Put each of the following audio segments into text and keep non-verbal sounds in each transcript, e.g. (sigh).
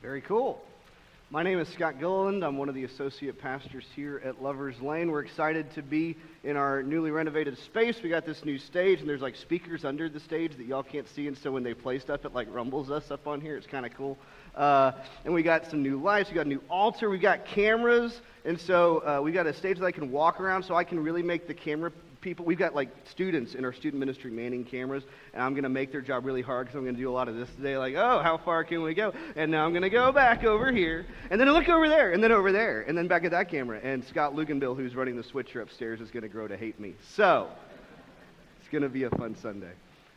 Very cool. My name is Scott Gilliland. I'm one of the associate pastors here at Lover's Lane. We're excited to be in our newly renovated space. We got this new stage, and there's like speakers under the stage that y'all can't see, and so when they play stuff, it like rumbles us up on here. It's kind of cool. Uh, and we got some new lights. We got a new altar. We got cameras, and so uh, we got a stage that I can walk around, so I can really make the camera people, we've got like students in our student ministry manning cameras, and I'm going to make their job really hard because I'm going to do a lot of this today. Like, oh, how far can we go? And now I'm going to go back over here, and then look over there, and then over there, and then back at that camera. And Scott Luganbill, who's running the switcher upstairs, is going to grow to hate me. So, it's going to be a fun Sunday.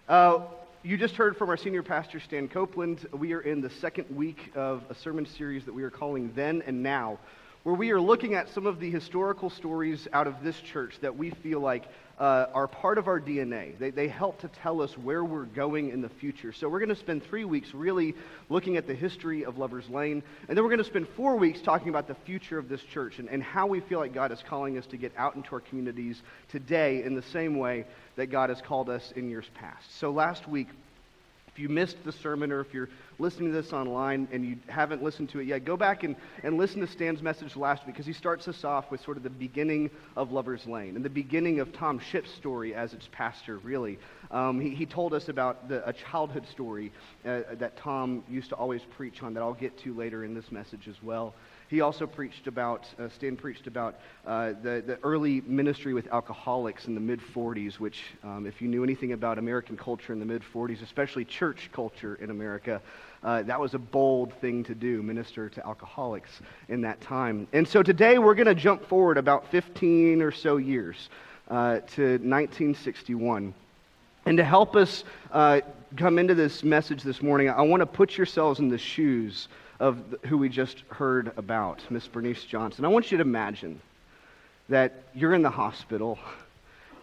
Uh, you just heard from our senior pastor, Stan Copeland. We are in the second week of a sermon series that we are calling Then and Now where we are looking at some of the historical stories out of this church that we feel like uh, are part of our DNA. They, they help to tell us where we're going in the future. So we're going to spend three weeks really looking at the history of Lover's Lane, and then we're going to spend four weeks talking about the future of this church and, and how we feel like God is calling us to get out into our communities today in the same way that God has called us in years past. So last week, if you missed the sermon or if you're listening to this online and you haven't listened to it yet, go back and, and listen to Stan's message last week because he starts us off with sort of the beginning of Lover's Lane and the beginning of Tom Shipp's story as its pastor, really. Um, he, he told us about the, a childhood story uh, that Tom used to always preach on that I'll get to later in this message as well. He also preached about, uh, Stan preached about uh, the, the early ministry with alcoholics in the mid 40s, which, um, if you knew anything about American culture in the mid 40s, especially church culture in America, uh, that was a bold thing to do, minister to alcoholics in that time. And so today we're going to jump forward about 15 or so years uh, to 1961. And to help us uh, come into this message this morning, I want to put yourselves in the shoes of who we just heard about, Miss Bernice Johnson. I want you to imagine that you're in the hospital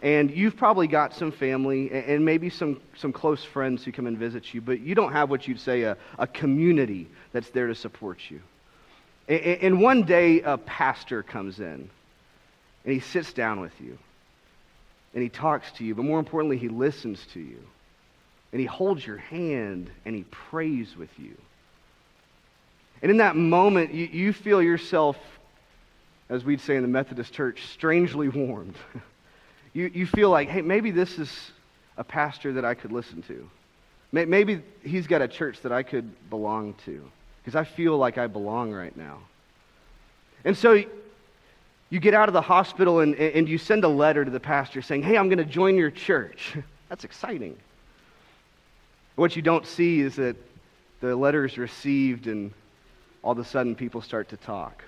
and you've probably got some family and maybe some, some close friends who come and visit you, but you don't have what you'd say a, a community that's there to support you. And, and one day, a pastor comes in and he sits down with you and he talks to you, but more importantly, he listens to you. And he holds your hand and he prays with you. And in that moment, you, you feel yourself, as we'd say in the Methodist Church, strangely warmed. (laughs) you, you feel like, hey, maybe this is a pastor that I could listen to. Maybe he's got a church that I could belong to because I feel like I belong right now. And so you get out of the hospital and, and you send a letter to the pastor saying, hey, I'm going to join your church. (laughs) That's exciting. What you don't see is that the letter is received and all of a sudden people start to talk.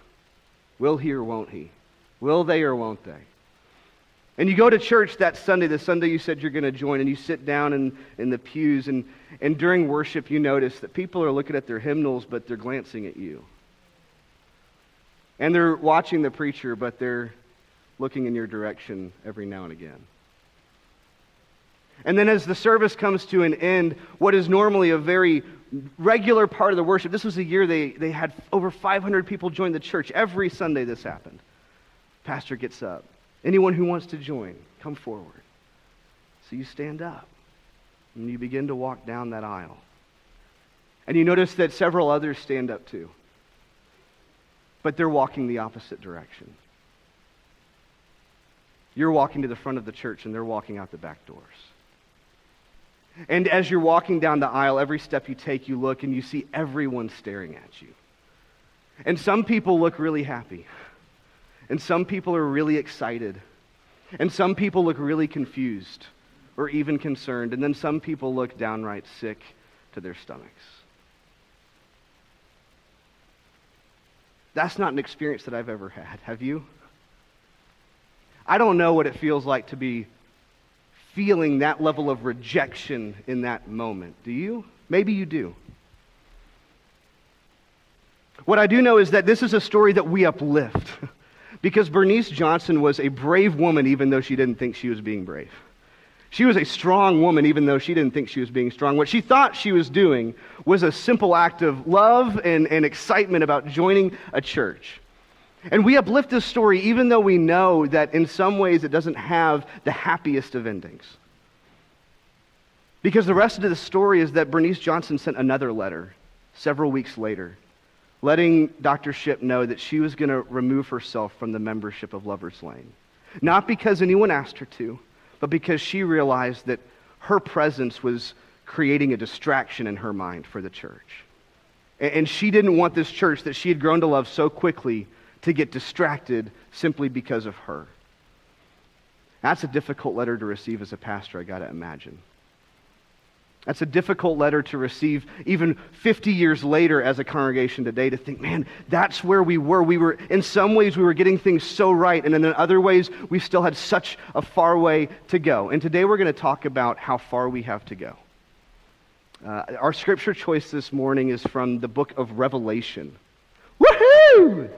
Will he or won't he? Will they or won't they? And you go to church that Sunday, the Sunday you said you're going to join, and you sit down in, in the pews, and, and during worship, you notice that people are looking at their hymnals, but they're glancing at you. And they're watching the preacher, but they're looking in your direction every now and again. And then as the service comes to an end, what is normally a very regular part of the worship, this was a year they, they had over 500 people join the church. Every Sunday this happened. Pastor gets up. Anyone who wants to join, come forward. So you stand up and you begin to walk down that aisle. And you notice that several others stand up too. But they're walking the opposite direction. You're walking to the front of the church and they're walking out the back doors. And as you're walking down the aisle, every step you take, you look and you see everyone staring at you. And some people look really happy. And some people are really excited. And some people look really confused or even concerned. And then some people look downright sick to their stomachs. That's not an experience that I've ever had. Have you? I don't know what it feels like to be feeling that level of rejection in that moment. Do you? Maybe you do. What I do know is that this is a story that we uplift (laughs) because Bernice Johnson was a brave woman even though she didn't think she was being brave. She was a strong woman even though she didn't think she was being strong. What she thought she was doing was a simple act of love and, and excitement about joining a church. And we uplift this story even though we know that in some ways it doesn't have the happiest of endings. Because the rest of the story is that Bernice Johnson sent another letter several weeks later letting Dr. Shipp know that she was going to remove herself from the membership of Lover's Lane. Not because anyone asked her to, but because she realized that her presence was creating a distraction in her mind for the church. And she didn't want this church that she had grown to love so quickly to get distracted simply because of her. That's a difficult letter to receive as a pastor, I got to imagine. That's a difficult letter to receive even 50 years later as a congregation today to think, man, that's where we were. We were, in some ways, we were getting things so right, and in other ways, we still had such a far way to go. And today we're going to talk about how far we have to go. Uh, our scripture choice this morning is from the book of Revelation. Woohoo!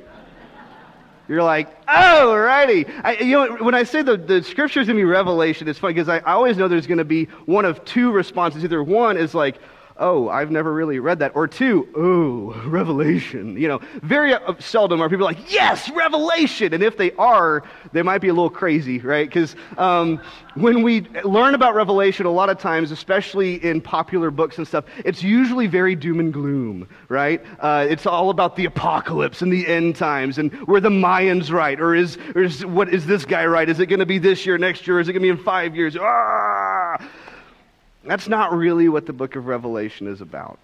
You're like, oh, righty. I, you know, when I say the, the scripture is going to be revelation, it's funny because I, I always know there's going to be one of two responses. Either one is like, oh, I've never really read that. Or two, oh, Revelation. You know, very uh, seldom are people like, yes, Revelation. And if they are, they might be a little crazy, right? Because um, when we learn about Revelation, a lot of times, especially in popular books and stuff, it's usually very doom and gloom, right? Uh, it's all about the apocalypse and the end times and were the Mayans right? Or is, or is what is this guy right? Is it going to be this year, next year? Is it going to be in five years? Ah! That's not really what the book of Revelation is about.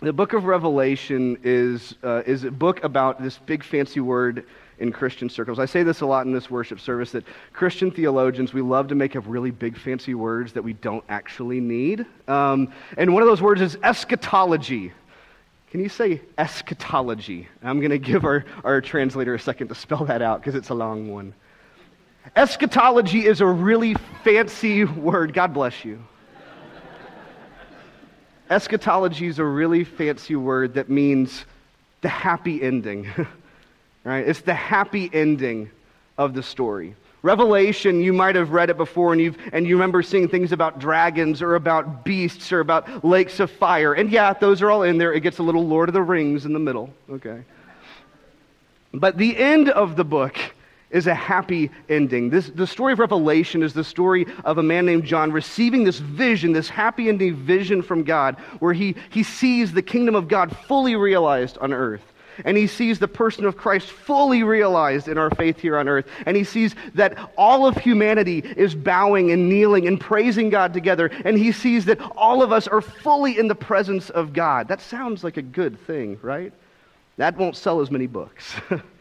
The book of Revelation is, uh, is a book about this big fancy word in Christian circles. I say this a lot in this worship service that Christian theologians, we love to make up really big fancy words that we don't actually need. Um, and one of those words is eschatology. Can you say eschatology? I'm going to give our, our translator a second to spell that out because it's a long one. Eschatology is a really fancy word. God bless you. Eschatology is a really fancy word that means the happy ending, (laughs) right? It's the happy ending of the story. Revelation, you might have read it before and, you've, and you remember seeing things about dragons or about beasts or about lakes of fire. And yeah, those are all in there. It gets a little Lord of the Rings in the middle, okay? But the end of the book is a happy ending. This, the story of Revelation is the story of a man named John receiving this vision, this happy ending vision from God, where he, he sees the kingdom of God fully realized on earth. And he sees the person of Christ fully realized in our faith here on earth. And he sees that all of humanity is bowing and kneeling and praising God together. And he sees that all of us are fully in the presence of God. That sounds like a good thing, right? That won't sell as many books. (laughs)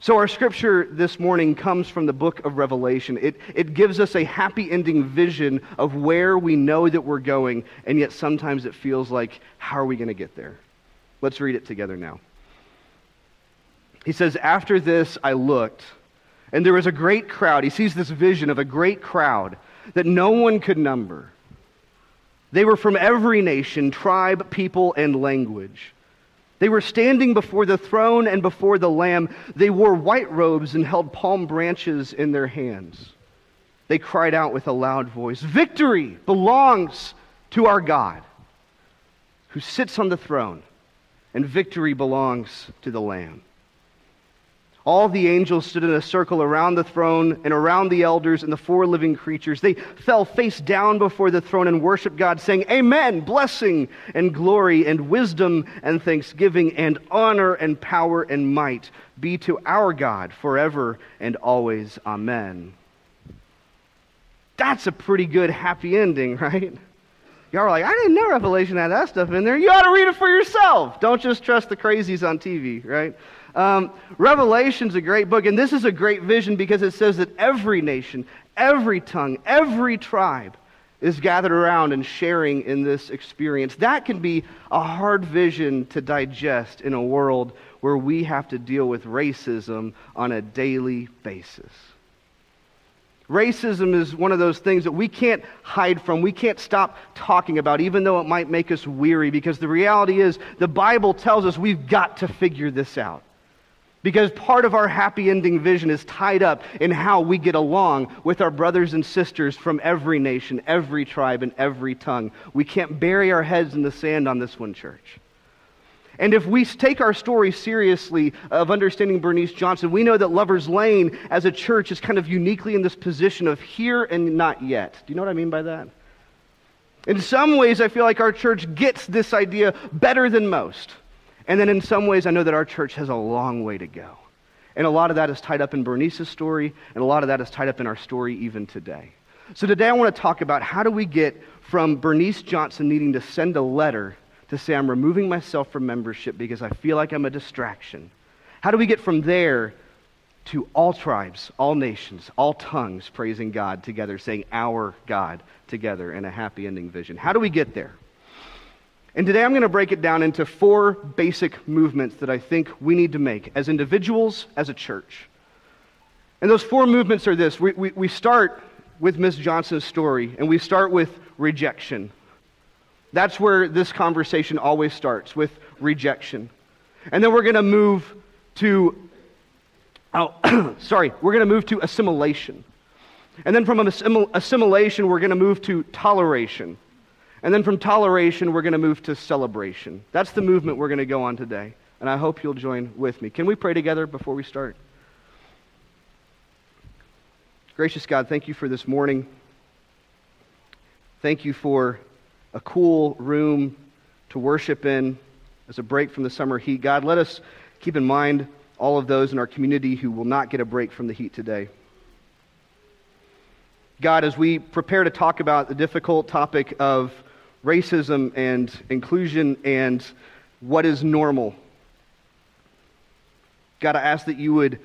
So, our scripture this morning comes from the book of Revelation. It, it gives us a happy ending vision of where we know that we're going, and yet sometimes it feels like, how are we going to get there? Let's read it together now. He says, After this I looked, and there was a great crowd. He sees this vision of a great crowd that no one could number. They were from every nation, tribe, people, and language. They were standing before the throne and before the Lamb. They wore white robes and held palm branches in their hands. They cried out with a loud voice Victory belongs to our God who sits on the throne, and victory belongs to the Lamb. All the angels stood in a circle around the throne and around the elders and the four living creatures. They fell face down before the throne and worshiped God, saying, Amen, blessing and glory and wisdom and thanksgiving and honor and power and might be to our God forever and always. Amen. That's a pretty good happy ending, (laughs) right? Y'all are like, I didn't know Revelation had that stuff in there. You ought to read it for yourself. Don't just trust the crazies on TV, right? Um, Revelation's a great book, and this is a great vision because it says that every nation, every tongue, every tribe is gathered around and sharing in this experience. That can be a hard vision to digest in a world where we have to deal with racism on a daily basis. Racism is one of those things that we can't hide from. We can't stop talking about, even though it might make us weary, because the reality is the Bible tells us we've got to figure this out. Because part of our happy ending vision is tied up in how we get along with our brothers and sisters from every nation, every tribe, and every tongue. We can't bury our heads in the sand on this one, church. And if we take our story seriously of understanding Bernice Johnson, we know that Lover's Lane as a church is kind of uniquely in this position of here and not yet. Do you know what I mean by that? In some ways, I feel like our church gets this idea better than most. And then in some ways, I know that our church has a long way to go. And a lot of that is tied up in Bernice's story, and a lot of that is tied up in our story even today. So today I want to talk about how do we get from Bernice Johnson needing to send a letter to say, I'm removing myself from membership because I feel like I'm a distraction. How do we get from there to all tribes, all nations, all tongues praising God together, saying, Our God together in a happy ending vision? How do we get there? And today I'm going to break it down into four basic movements that I think we need to make as individuals, as a church. And those four movements are this we, we, we start with Miss Johnson's story, and we start with rejection. That's where this conversation always starts, with rejection. And then we're going to move to, oh, (clears throat) sorry, we're going to move to assimilation. And then from assimilation, we're going to move to toleration. And then from toleration, we're going to move to celebration. That's the movement we're going to go on today. And I hope you'll join with me. Can we pray together before we start? Gracious God, thank you for this morning. Thank you for a cool room to worship in as a break from the summer heat. God, let us keep in mind all of those in our community who will not get a break from the heat today. God, as we prepare to talk about the difficult topic of racism and inclusion and what is normal. God, I ask that you would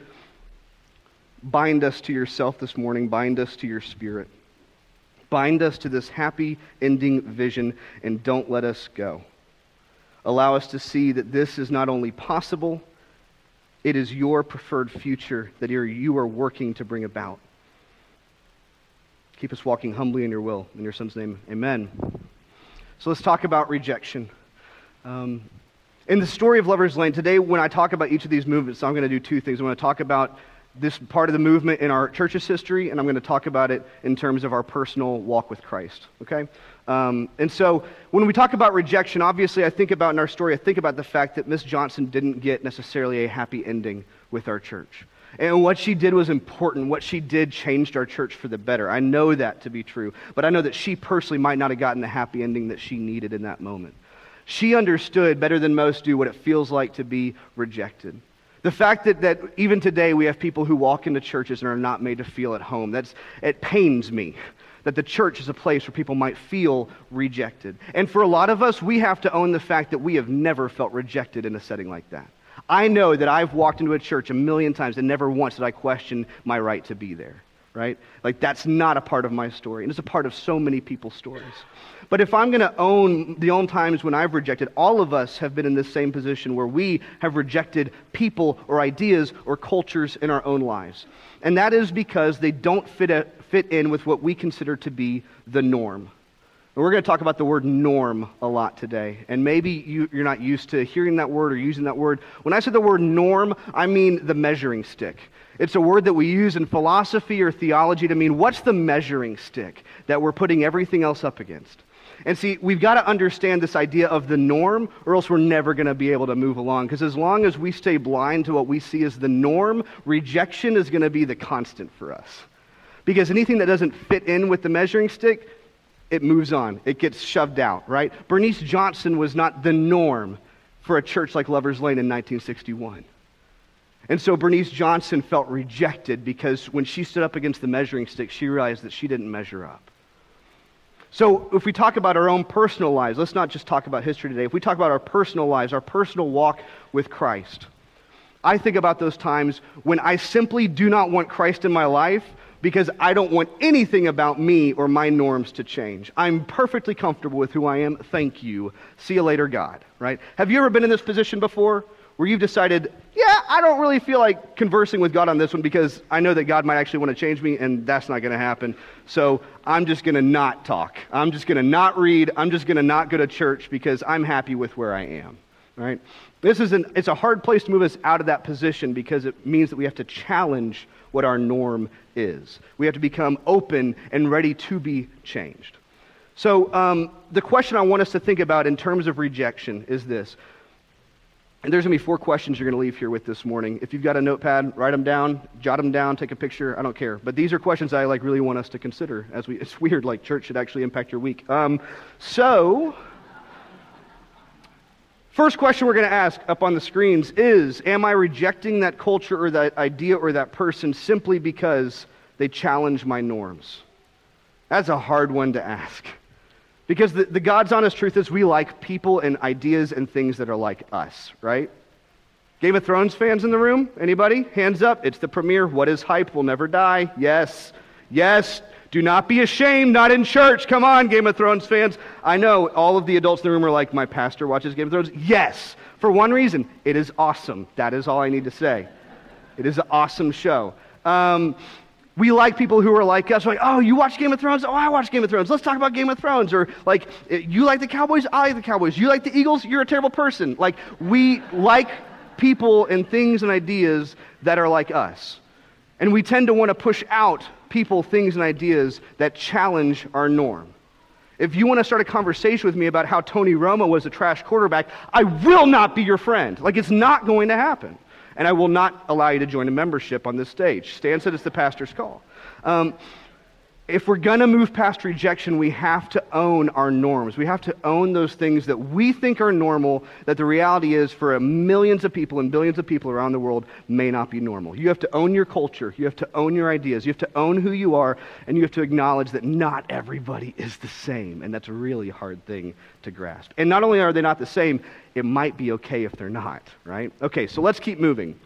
bind us to yourself this morning, bind us to your spirit. Bind us to this happy ending vision and don't let us go. Allow us to see that this is not only possible, it is your preferred future that you are working to bring about. Keep us walking humbly in your will. In your son's name, amen. So let's talk about rejection. Um, in the story of Lover's Lane, today when I talk about each of these movements, I'm going to do two things. I'm going to talk about this part of the movement in our church's history, and I'm going to talk about it in terms of our personal walk with Christ. Okay? Um, and so when we talk about rejection, obviously I think about in our story, I think about the fact that Miss Johnson didn't get necessarily a happy ending with our church. And what she did was important. What she did changed our church for the better. I know that to be true. But I know that she personally might not have gotten the happy ending that she needed in that moment. She understood better than most do what it feels like to be rejected. The fact that, that even today we have people who walk into churches and are not made to feel at home, that's, it pains me that the church is a place where people might feel rejected. And for a lot of us, we have to own the fact that we have never felt rejected in a setting like that. I know that I've walked into a church a million times and never once did I question my right to be there, right? Like, that's not a part of my story. And it's a part of so many people's stories. But if I'm going to own the own times when I've rejected, all of us have been in this same position where we have rejected people or ideas or cultures in our own lives. And that is because they don't fit, a, fit in with what we consider to be the norm. We're going to talk about the word norm a lot today. And maybe you, are not used to hearing that word or using that word. When I say the word norm, I mean the measuring stick. It's a word that we use in philosophy or theology to mean what's the measuring stick that we're putting everything else up against. And see, we've got to understand this idea of the norm, or else we're never going to be able to move along. Because as long as we stay blind to what we see as the norm, rejection is going to be the constant for us. Because anything that doesn't fit in with the measuring stick, it moves on. It gets shoved out, right? Bernice Johnson was not the norm for a church like Lover's Lane in 1961. And so Bernice Johnson felt rejected because when she stood up against the measuring stick, she realized that she didn't measure up. So if we talk about our own personal lives, let's not just talk about history today. If we talk about our personal lives, our personal walk with Christ, I think about those times when I simply do not want Christ in my life because I don't want anything about me or my norms to change. I'm perfectly comfortable with who I am. Thank you. See you later, God. Right? Have you ever been in this position before where you've decided, yeah, I don't really feel like conversing with God on this one because I know that God might actually want to change me and that's not going to happen. So I'm just going to not talk. I'm just going to not read. I'm just going to not go to church because I'm happy with where I am. Right? This is an, it's a hard place to move us out of that position because it means that we have to challenge what our norm is. We have to become open and ready to be changed. So, um, the question I want us to think about in terms of rejection is this. And there's going to be four questions you're going to leave here with this morning. If you've got a notepad, write them down, jot them down, take a picture. I don't care. But these are questions I like really want us to consider as we. It's weird, like church should actually impact your week. Um, so, First question we're going to ask up on the screens is Am I rejecting that culture or that idea or that person simply because they challenge my norms? That's a hard one to ask. Because the, the God's honest truth is we like people and ideas and things that are like us, right? Game of Thrones fans in the room? Anybody? Hands up. It's the premiere. What is hype will never die. Yes. Yes. Do not be ashamed, not in church. Come on, Game of Thrones fans. I know all of the adults in the room are like, my pastor watches Game of Thrones. Yes, for one reason it is awesome. That is all I need to say. It is an awesome show. Um, we like people who are like us. Like, oh, you watch Game of Thrones? Oh, I watch Game of Thrones. Let's talk about Game of Thrones. Or like, you like the Cowboys? I like the Cowboys. You like the Eagles? You're a terrible person. Like, we like people and things and ideas that are like us. And we tend to want to push out people, things, and ideas that challenge our norm. If you want to start a conversation with me about how Tony Romo was a trash quarterback, I will not be your friend. Like, it's not going to happen. And I will not allow you to join a membership on this stage. Stan said it's the pastor's call. Um, if we're going to move past rejection, we have to own our norms. We have to own those things that we think are normal, that the reality is for millions of people and billions of people around the world may not be normal. You have to own your culture. You have to own your ideas. You have to own who you are, and you have to acknowledge that not everybody is the same. And that's a really hard thing to grasp. And not only are they not the same, it might be okay if they're not, right? Okay, so let's keep moving.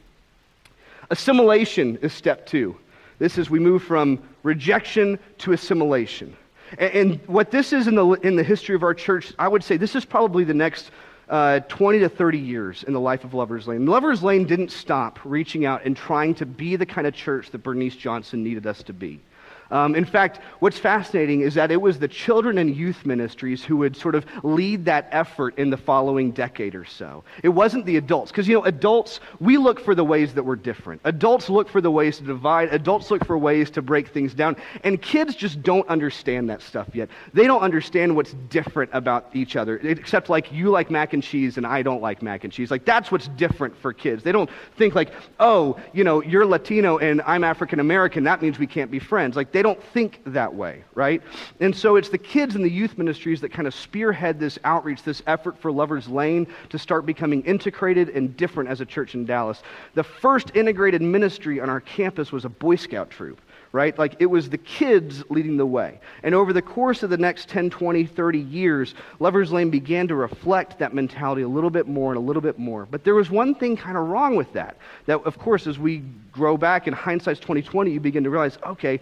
Assimilation is step two. This is we move from rejection to assimilation. And, what this is in the, in the history of our church, I would say this is probably the next uh, 20 to 30 years in the life of Lover's Lane. Lover's Lane didn't stop reaching out and trying to be the kind of church that Bernice Johnson needed us to be. Um, in fact, what's fascinating is that it was the children and youth ministries who would sort of lead that effort in the following decade or so. It wasn't the adults, because, you know, adults, we look for the ways that we're different. Adults look for the ways to divide, adults look for ways to break things down, and kids just don't understand that stuff yet. They don't understand what's different about each other, except like you like mac and cheese and I don't like mac and cheese. Like, that's what's different for kids. They don't think, like, oh, you know, you're Latino and I'm African American, that means we can't be friends. Like, they don't think that way, right? And so it's the kids and the youth ministries that kind of spearhead this outreach, this effort for Lover's Lane to start becoming integrated and different as a church in Dallas. The first integrated ministry on our campus was a Boy Scout troop right? Like it was the kids leading the way. And over the course of the next 10, 20, 30 years, Lover's Lane began to reflect that mentality a little bit more and a little bit more. But there was one thing kind of wrong with that. That, of course, as we grow back in hindsight's 2020, you begin to realize, okay,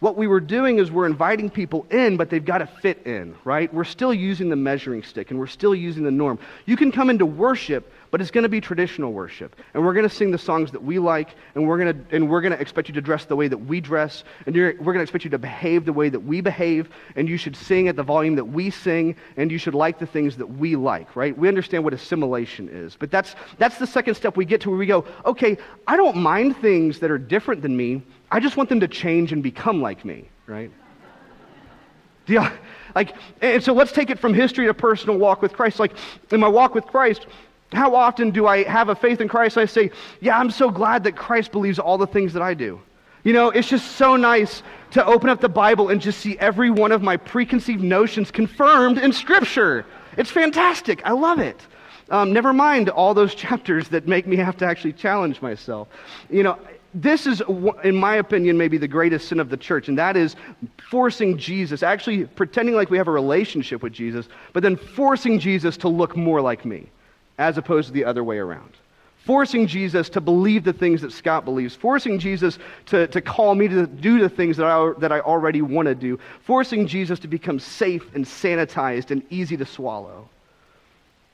what we were doing is we're inviting people in, but they've got to fit in, right? We're still using the measuring stick and we're still using the norm. You can come into worship, but it's going to be traditional worship. And we're going to sing the songs that we like, and we're going to, and we're going to expect you to dress the way that we dress, and we're going to expect you to behave the way that we behave, and you should sing at the volume that we sing, and you should like the things that we like, right? We understand what assimilation is. But that's, that's the second step we get to where we go, okay, I don't mind things that are different than me I just want them to change and become like me, right? Yeah, like, and so let's take it from history to personal walk with Christ. Like, in my walk with Christ, how often do I have a faith in Christ? I say, yeah, I'm so glad that Christ believes all the things that I do. You know, it's just so nice to open up the Bible and just see every one of my preconceived notions confirmed in Scripture. It's fantastic. I love it. Um, never mind all those (laughs) chapters that make me have to actually challenge myself. You know, this is, in my opinion, maybe the greatest sin of the church, and that is forcing Jesus, actually pretending like we have a relationship with Jesus, but then forcing Jesus to look more like me, as opposed to the other way around. Forcing Jesus to believe the things that Scott believes, forcing Jesus to, to call me to do the things that I, that I already want to do, forcing Jesus to become safe and sanitized and easy to swallow.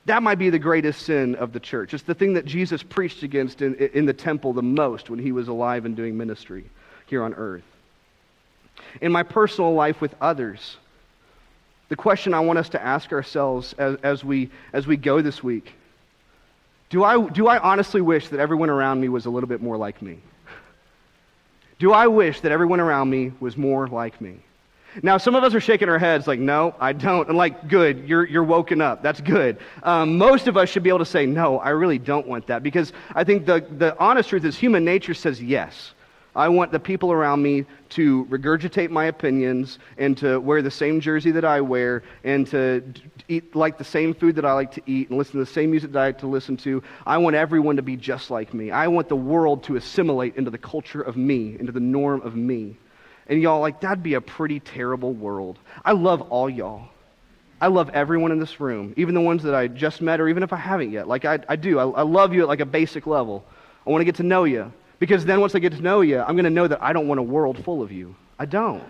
That might be the greatest sin of the church. It's the thing that Jesus preached against in, in the temple the most when he was alive and doing ministry here on earth. In my personal life with others, the question I want us to ask ourselves as, as, we, as we go this week do I, do I honestly wish that everyone around me was a little bit more like me? Do I wish that everyone around me was more like me? Now, some of us are shaking our heads like, no, I don't. And like, good, you're, you're woken up. That's good. Um, most of us should be able to say, no, I really don't want that. Because I think the, the honest truth is human nature says yes. I want the people around me to regurgitate my opinions and to wear the same jersey that I wear and to eat like the same food that I like to eat and listen to the same music that I like to listen to. I want everyone to be just like me. I want the world to assimilate into the culture of me, into the norm of me. And y'all, like, that'd be a pretty terrible world. I love all y'all. I love everyone in this room, even the ones that I just met or even if I haven't yet. Like, I, I do. I, I love you at like a basic level. I want to get to know you. Because then once I get to know you, I'm going to know that I don't want a world full of you. I don't.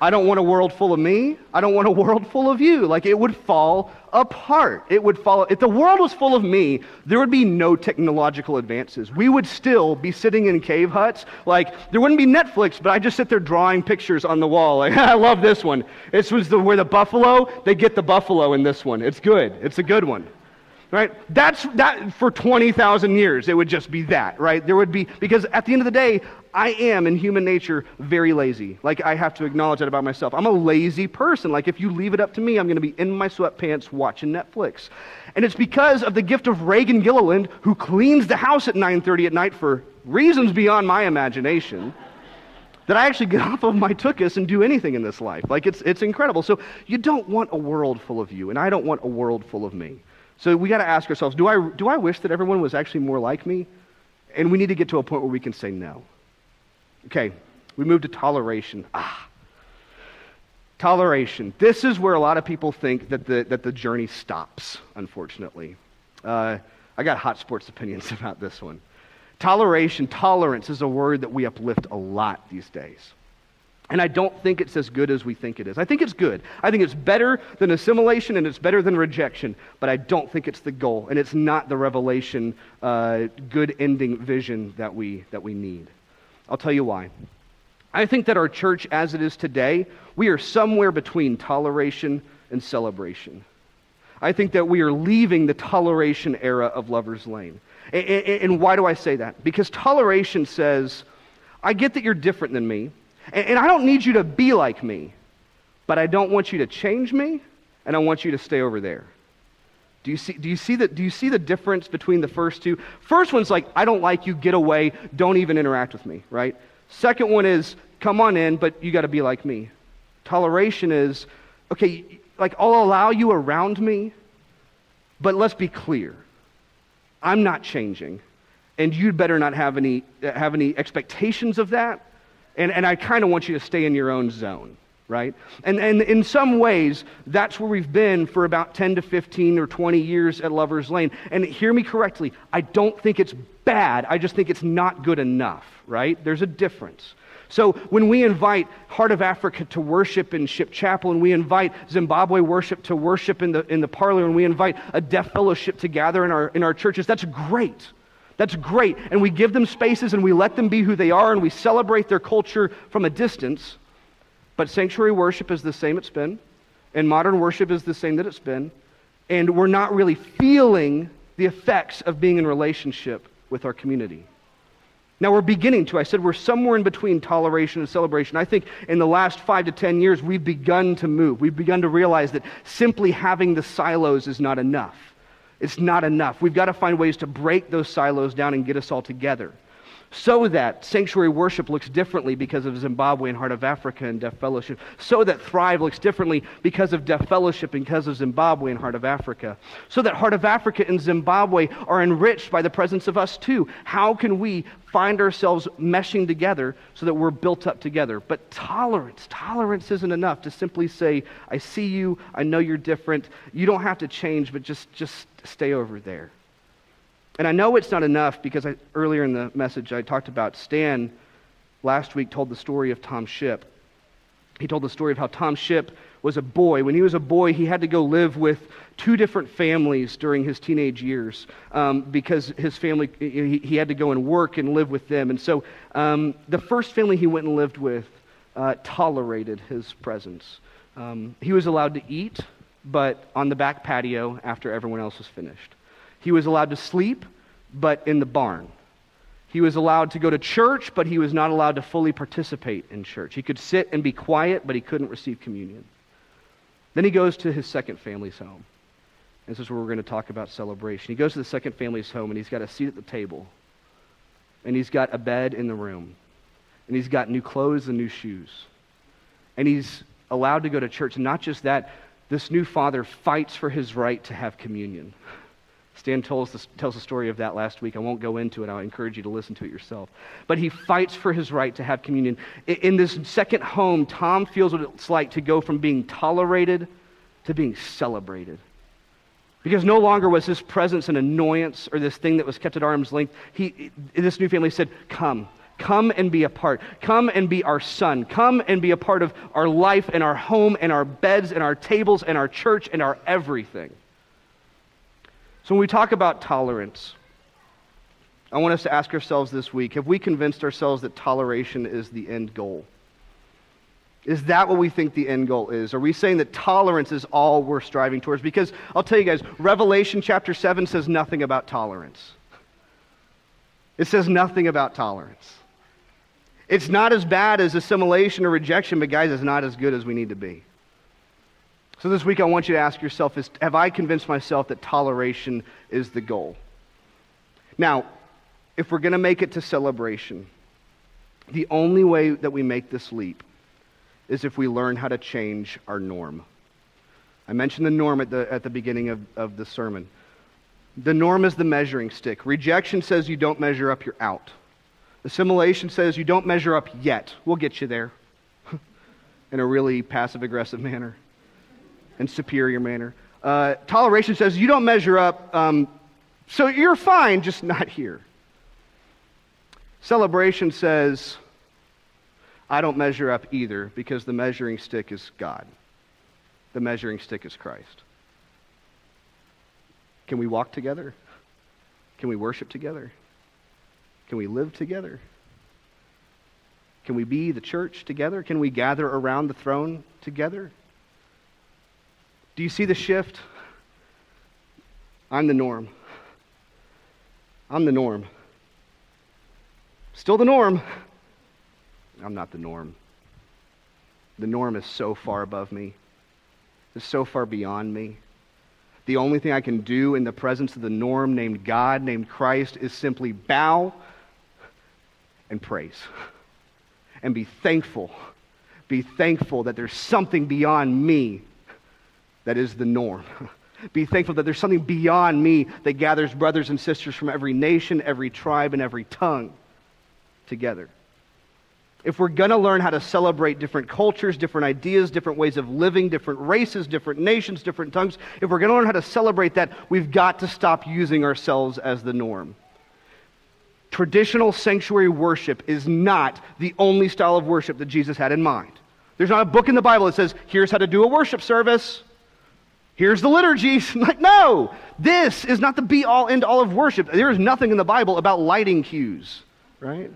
I don't want a world full of me. I don't want a world full of you. Like it would fall apart. It would fall. If the world was full of me, there would be no technological advances. We would still be sitting in cave huts. Like there wouldn't be Netflix, but I just sit there drawing pictures on the wall. Like (laughs) I love this one. This was the, where the buffalo. They get the buffalo in this one. It's good. It's a good one right that's that for 20000 years it would just be that right there would be because at the end of the day i am in human nature very lazy like i have to acknowledge that about myself i'm a lazy person like if you leave it up to me i'm going to be in my sweatpants watching netflix and it's because of the gift of reagan gilliland who cleans the house at 9.30 at night for reasons beyond my imagination that I actually get (laughs) off of my tuchus and do anything in this life. Like, it's, it's incredible. So, you don't want a world full of you, and I don't want a world full of me. So we got to ask ourselves do I, do I wish that everyone was actually more like me? And we need to get to a point where we can say no. Okay, we move to toleration. Ah. Toleration. This is where a lot of people think that the, that the journey stops, unfortunately. Uh, I got hot sports (laughs) opinions about this one. Toleration, tolerance is a word that we uplift a lot these days. And I don't think it's as good as we think it is. I think it's good. I think it's better than assimilation and it's better than rejection, but I don't think it's the goal. And it's not the revelation, uh, good ending vision that we, that we need. I'll tell you why. I think that our church, as it is today, we are somewhere between toleration and celebration. I think that we are leaving the toleration era of Lover's Lane. And, and, and why do I say that? Because toleration says, I get that you're different than me. And, and I don't need you to be like me, but I don't want you to change me, and I want you to stay over there. Do you, see, do, you see the, do you see the difference between the first two? First one's like, I don't like you, get away, don't even interact with me, right? Second one is, come on in, but you got to be like me. Toleration is, okay, like I'll allow you around me, but let's be clear. I'm not changing, and you'd better not have any, have any expectations of that and, and I kind of want you to stay in your own zone, right? And, and in some ways, that's where we've been for about 10 to 15 or 20 years at Lover's Lane. And hear me correctly, I don't think it's bad. I just think it's not good enough, right? There's a difference. So when we invite Heart of Africa to worship in Shipp Chapel, and we invite Zimbabwe worship to worship in the, in the parlor, and we invite a deaf fellowship to gather in our, in our churches, that's great. That's great. And we give them spaces and we let them be who they are and we celebrate their culture from a distance. But sanctuary worship is the same it's been, and modern worship is the same that it's been. And we're not really feeling the effects of being in relationship with our community. Now we're beginning to. I said we're somewhere in between toleration and celebration. I think in the last five to ten years, we've begun to move. We've begun to realize that simply having the silos is not enough. It's not enough. We've got to find ways to break those silos down and get us all together so that sanctuary worship looks differently because of Zimbabwe and Heart of Africa and Deaf Fellowship, so that Thrive looks differently because of Deaf Fellowship and because of Zimbabwe and Heart of Africa, so that Heart of Africa and Zimbabwe are enriched by the presence of us too. How can we find ourselves meshing together so that we're built up together? But tolerance, tolerance isn't enough to simply say, I see you, I know you're different, you don't have to change, but just, just stay over there. And I know it's not enough because I, earlier in the message I talked about Stan last week told the story of Tom Shipp. He told the story of how Tom Shipp was a boy. When he was a boy, he had to go live with two different families during his teenage years um, because his family, he, he, had to go and work and live with them. And so um, the first family he went and lived with uh, tolerated his presence. Um, he was allowed to eat, but on the back patio after everyone else was finished. He was allowed to sleep, but in the barn. He was allowed to go to church, but he was not allowed to fully participate in church. He could sit and be quiet, but he couldn't receive communion. Then he goes to his second family's home. This is where we're going to talk about celebration. He goes to the second family's home, and he's got a seat at the table, and he's got a bed in the room, and he's got new clothes and new shoes. And he's allowed to go to church. And not just that, this new father fights for his right to have communion. Stan tells the, tells the story of that last week. I won't go into it. I'll encourage you to listen to it yourself. But he fights for his right to have communion. In, in this second home, Tom feels what it's like to go from being tolerated to being celebrated. Because no longer was his presence an annoyance or this thing that was kept at arm's length. He, this new family said, Come, come and be a part. Come and be our son. Come and be a part of our life and our home and our beds and our tables and our church and our everything. So when we talk about tolerance, I want us to ask ourselves this week have we convinced ourselves that toleration is the end goal? Is that what we think the end goal is? Are we saying that tolerance is all we're striving towards? Because I'll tell you guys, Revelation chapter 7 says nothing about tolerance. It says nothing about tolerance. It's not as bad as assimilation or rejection, but guys, it's not as good as we need to be. So this week I want you to ask yourself is have I convinced myself that toleration is the goal? Now, if we're going to make it to celebration, the only way that we make this leap is if we learn how to change our norm. I mentioned the norm at the, at the beginning of, of the sermon. The norm is the measuring stick. Rejection says you don't measure up, you're out. Assimilation says you don't measure up yet. We'll get you there (laughs) in a really passive aggressive manner and superior manner. Uh, toleration says you don't measure up, um, so you're fine, just not here. Celebration says I don't measure up either because the measuring stick is God, the measuring stick is Christ. Can we walk together? Can we worship together? Can we live together? Can we be the church together? Can we gather around the throne together? Do you see the shift? I'm the norm. I'm the norm. Still the norm. I'm not the norm. The norm is so far above me, it's so far beyond me. The only thing I can do in the presence of the norm named God, named Christ, is simply bow and praise and be thankful. Be thankful that there's something beyond me that is the norm. (laughs) Be thankful that there's something beyond me that gathers brothers and sisters from every nation, every tribe, and every tongue together. If we're going to learn how to celebrate different cultures, different ideas, different ways of living, different races, different nations, different tongues, if we're going to learn how to celebrate that, we've got to stop using ourselves as the norm. Traditional sanctuary worship is not the only style of worship that Jesus had in mind. There's not a book in the Bible that says, here's how to do a worship service. Here's the liturgy. (laughs) like, no, this is not the be all end all of worship. There is nothing in the Bible about lighting cues, right?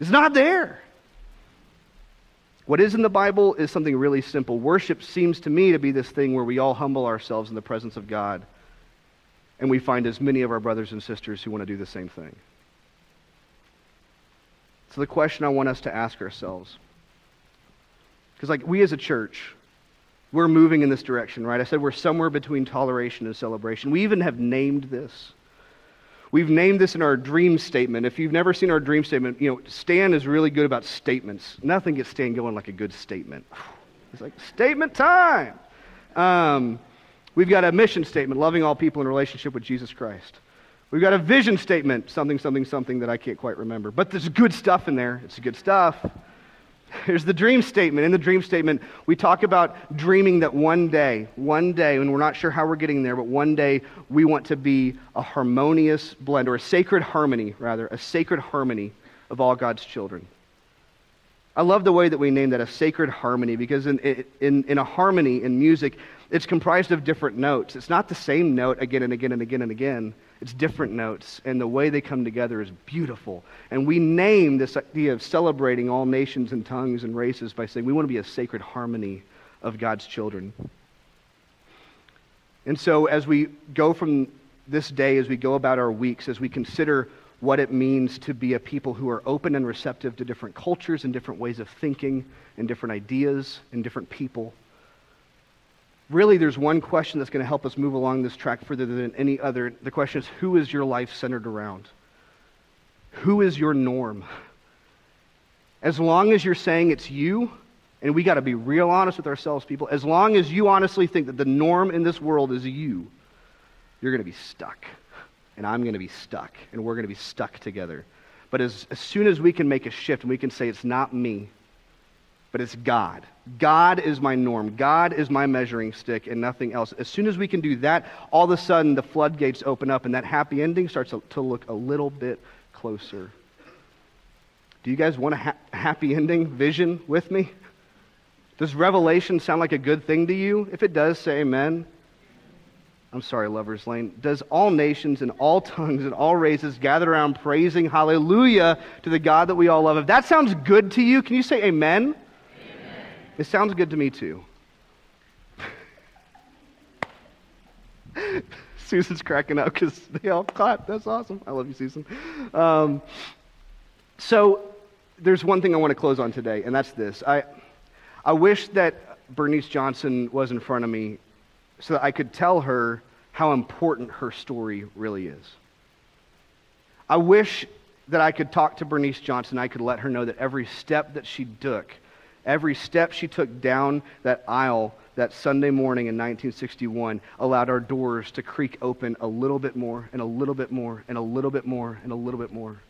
It's not there. What is in the Bible is something really simple. Worship seems to me to be this thing where we all humble ourselves in the presence of God, and we find as many of our brothers and sisters who want to do the same thing. So, the question I want us to ask ourselves, because, like, we as a church, we're moving in this direction, right? I said we're somewhere between toleration and celebration. We even have named this. We've named this in our dream statement. If you've never seen our dream statement, you know, Stan is really good about statements. Nothing gets Stan going like a good statement. (sighs) It's like, statement time. Um, we've got a mission statement, loving all people in relationship with Jesus Christ. We've got a vision statement, something, something, something that I can't quite remember. But there's good stuff in there. It's good stuff. (laughs) Here's the dream statement. In the dream statement, we talk about dreaming that one day, one day, and we're not sure how we're getting there, but one day we want to be a harmonious blend, or a sacred harmony, rather, a sacred harmony of all God's children. I love the way that we name that a sacred harmony because in, in, in a harmony in music, it's comprised of different notes. It's not the same note again and again and again and again. It's different notes, and the way they come together is beautiful. And we name this idea of celebrating all nations and tongues and races by saying we want to be a sacred harmony of God's children. And so, as we go from this day, as we go about our weeks, as we consider what it means to be a people who are open and receptive to different cultures and different ways of thinking and different ideas and different people really there's one question that's going to help us move along this track further than any other. The question is who is your life centered around? Who is your norm? as long as you're saying it's you, and we got to be real honest with ourselves, people, as long as you honestly think that the norm in this world is you, you're going to be stuck. And I'm going to be stuck. And we're going to be stuck together. But as, as soon as we can make a shift and we can say, it's not me, but it's God. God is my norm. God is my measuring stick and nothing else. As soon as we can do that, all of a sudden the floodgates open up and that happy ending starts to look a little bit closer. Do you guys want a ha- happy ending vision with me? Does Revelation sound like a good thing to you? If it does, say amen. I'm sorry, Lover's Lane. Does all nations and all tongues and all races gather around praising hallelujah to the God that we all love? If that sounds good to you, can you say amen? It sounds good to me too. Susan's cracking up because they all clap. That's awesome. I love you, Susan. Um, so there's one thing I want to close on today, and that's this. I, I wish that Bernice Johnson was in front of me so that I could tell her how important her story really is. I wish that I could talk to Bernice Johnson. I could let her know that every step that she took – Every step she took down that aisle that Sunday morning in 1961 allowed our doors to creak open a little bit more and a little bit more and a little bit more and a little bit more.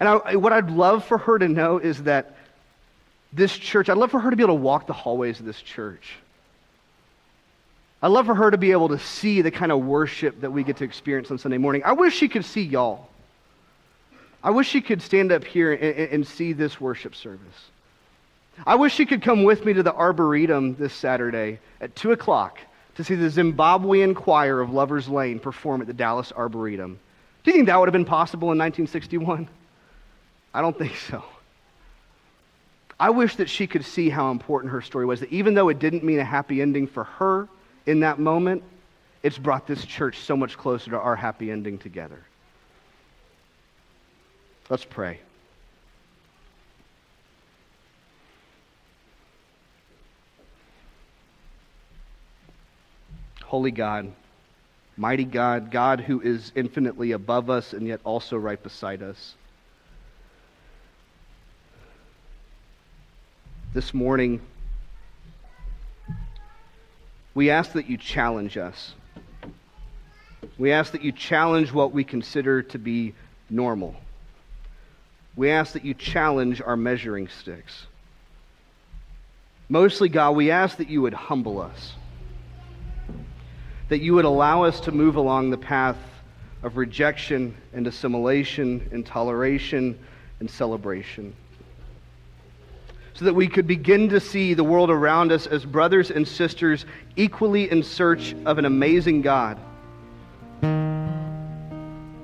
And I, what I'd love for her to know is that this church, I'd love for her to be able to walk the hallways of this church. I'd love for her to be able to see the kind of worship that we get to experience on Sunday morning. I wish she could see y'all. I wish she could stand up here and, and see this worship service. I wish you could come with me to the Arboretum this Saturday at 2 o'clock to see the Zimbabwean choir of Lover's Lane perform at the Dallas Arboretum. Do you think that would have been possible in 1961? I don't think so. I wish that she could see how important her story was, that even though it didn't mean a happy ending for her in that moment, it's brought this church so much closer to our happy ending together. Let's pray. Holy God, mighty God, God who is infinitely above us and yet also right beside us. This morning, we ask that you challenge us. We ask that you challenge what we consider to be normal. We ask that you challenge our measuring sticks. Mostly, God, we ask that you would humble us that you would allow us to move along the path of rejection and assimilation and toleration and celebration. So that we could begin to see the world around us as brothers and sisters equally in search of an amazing God,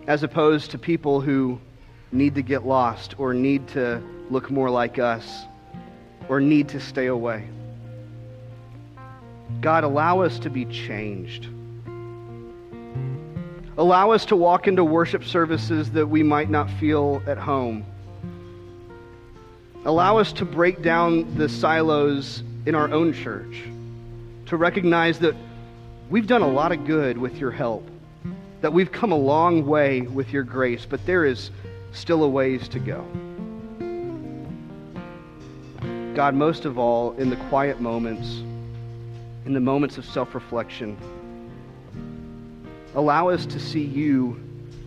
as opposed to people who need to get lost or need to look more like us or need to stay away. God, allow us to be changed. Allow us to walk into worship services that we might not feel at home. Allow us to break down the silos in our own church, to recognize that we've done a lot of good with your help, that we've come a long way with your grace, but there is still a ways to go. God, most of all, in the quiet moments, in the moments of self reflection, allow us to see you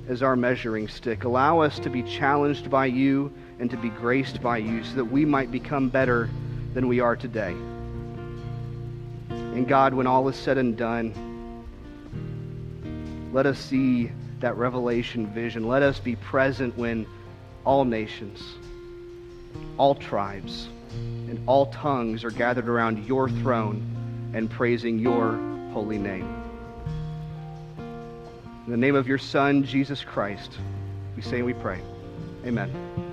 as our measuring stick. Allow us to be challenged by you and to be graced by you so that we might become better than we are today. And God, when all is said and done, let us see that revelation vision. Let us be present when all nations, all tribes, and all tongues are gathered around your throne and praising your holy name. In the name of your Son, Jesus Christ, we say and we pray. Amen.